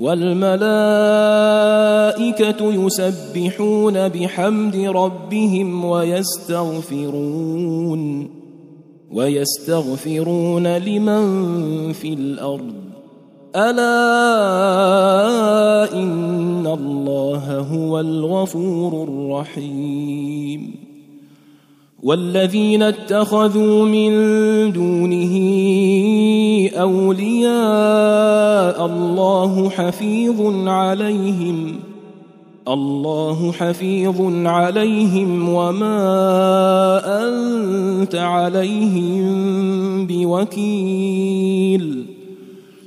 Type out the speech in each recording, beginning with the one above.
والملائكة يسبحون بحمد ربهم ويستغفرون ويستغفرون لمن في الأرض. ألا إن الله هو الغفور الرحيم. والذين اتخذوا من دونه أولياء الله حفيظ عليهم الله حفيظ عليهم وما أنت عليهم بوكيل.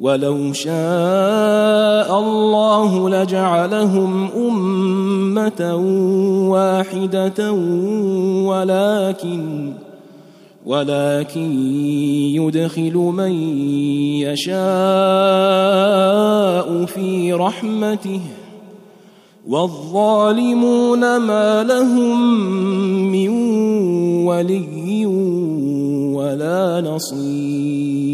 ولو شاء الله لجعلهم أمة واحدة ولكن ولكن يدخل من يشاء في رحمته والظالمون ما لهم من ولي ولا نصير.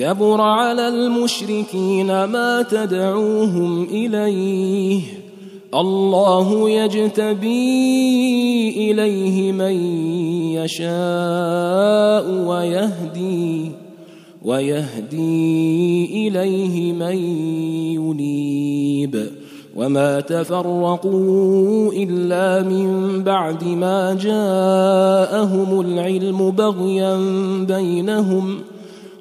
كبر على المشركين ما تدعوهم إليه. الله يجتبي إليه من يشاء ويهدي ويهدي إليه من ينيب. وما تفرقوا إلا من بعد ما جاءهم العلم بغيا بينهم.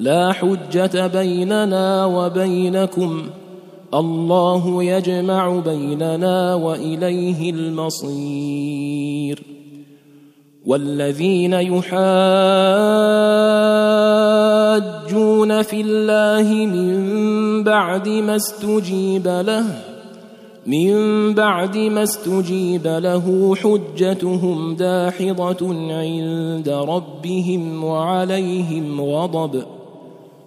لا حجة بيننا وبينكم. الله يجمع بيننا وإليه المصير. والذين يحاجون في الله من بعد ما استجيب له من بعد ما استجيب له حجتهم داحضة عند ربهم وعليهم غضب.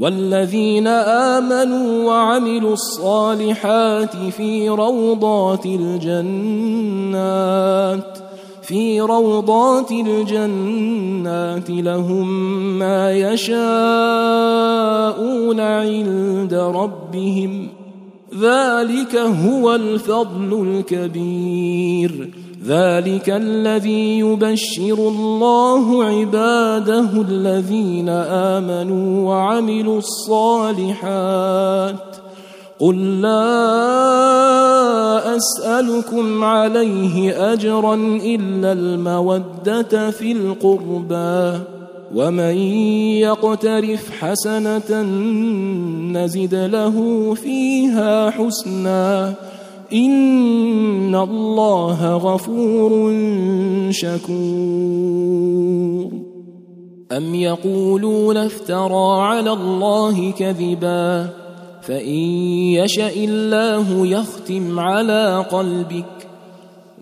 والذين آمنوا وعملوا الصالحات في روضات الجنات في روضات الجنات لهم ما يشاءون عند ربهم. ذلك هو الفضل الكبير. ذلك الذي يبشر الله عباده الذين آمنوا وعملوا الصالحات. قل لا أسألكم عليه أجرا إلا المودة في القربى. ومن يقترف حسنه نزد له فيها حسنا ان الله غفور شكور. ام يقولون افترى على الله كذبا فان يشا الله يختم على قلبك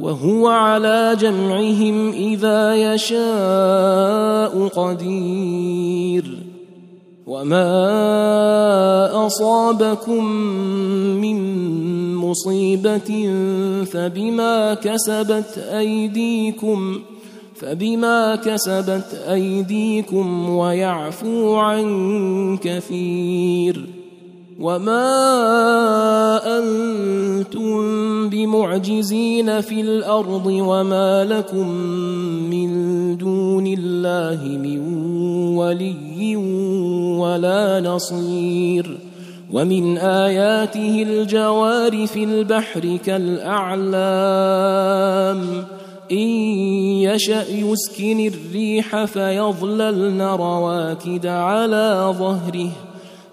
وهو على جمعهم إذا يشاء قدير. وما اصابكم من مصيبه فبما كسبت ايديكم فبما كسبت ايديكم ويعفو عن كثير. وما أنتم بمعجزين في الأرض وما لكم من دون الله من ولي ولا نصير ومن اياته الجوار في البحر كالاعلام ان يشا يسكن الريح فيظللن رواكد على ظهره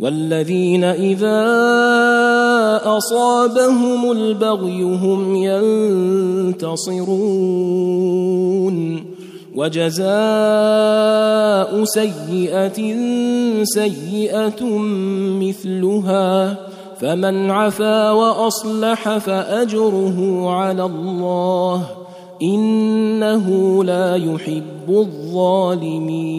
والذين إذا أصابهم البغي هم ينتصرون. وجزاء سيئة سيئة مثلها فمن عفا وأصلح فأجره على الله إنه لا يحب الظالمين.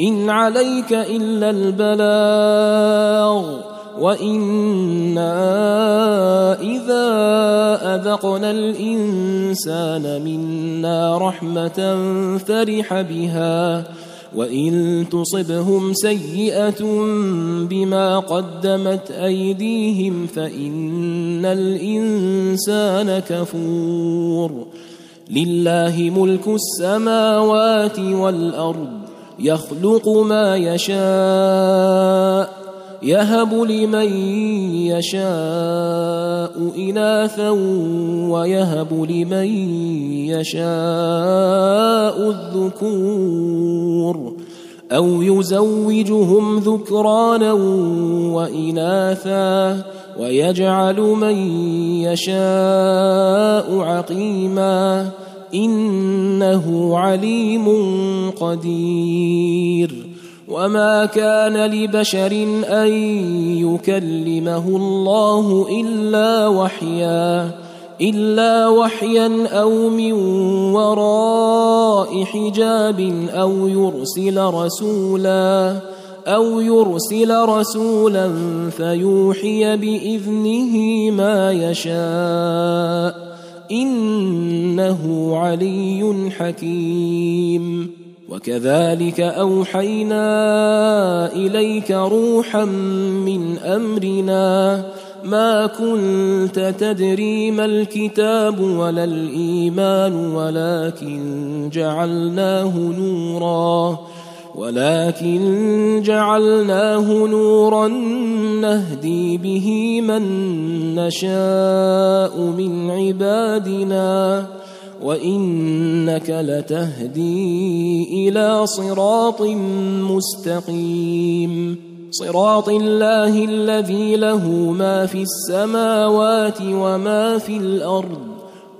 إن عليك إلا البلاغ وإنا إذا أذقنا الإنسان منا رحمة فرح بها وإن تصبهم سيئة بما قدمت أيديهم فإن الإنسان كفور لله ملك السماوات والأرض يخلق ما يشاء يهب لمن يشاء إناثا ويهب لمن يشاء الذكور أو يزوجهم ذكرانا وإناثا ويجعل من يشاء عقيما. إنه عليم قدير. وما كان لبشر أن يكلمه الله إلا وحيا إلا وحيا أو من وراء حجاب أو يرسل رسولا أو يرسل رسولا فيوحي بإذنه ما يشاء. إنه علي حكيم. وكذلك أوحينا إليك روحا من أمرنا. ما كنت تدري ما الكتاب ولا الإيمان ولكن جعلناه نورا. ولكن جعلناه نورا نهدي به من نشاء من عبادنا وإنك لتهدي إلى صراط مستقيم. صراط الله الذي له ما في السماوات وما في الأرض.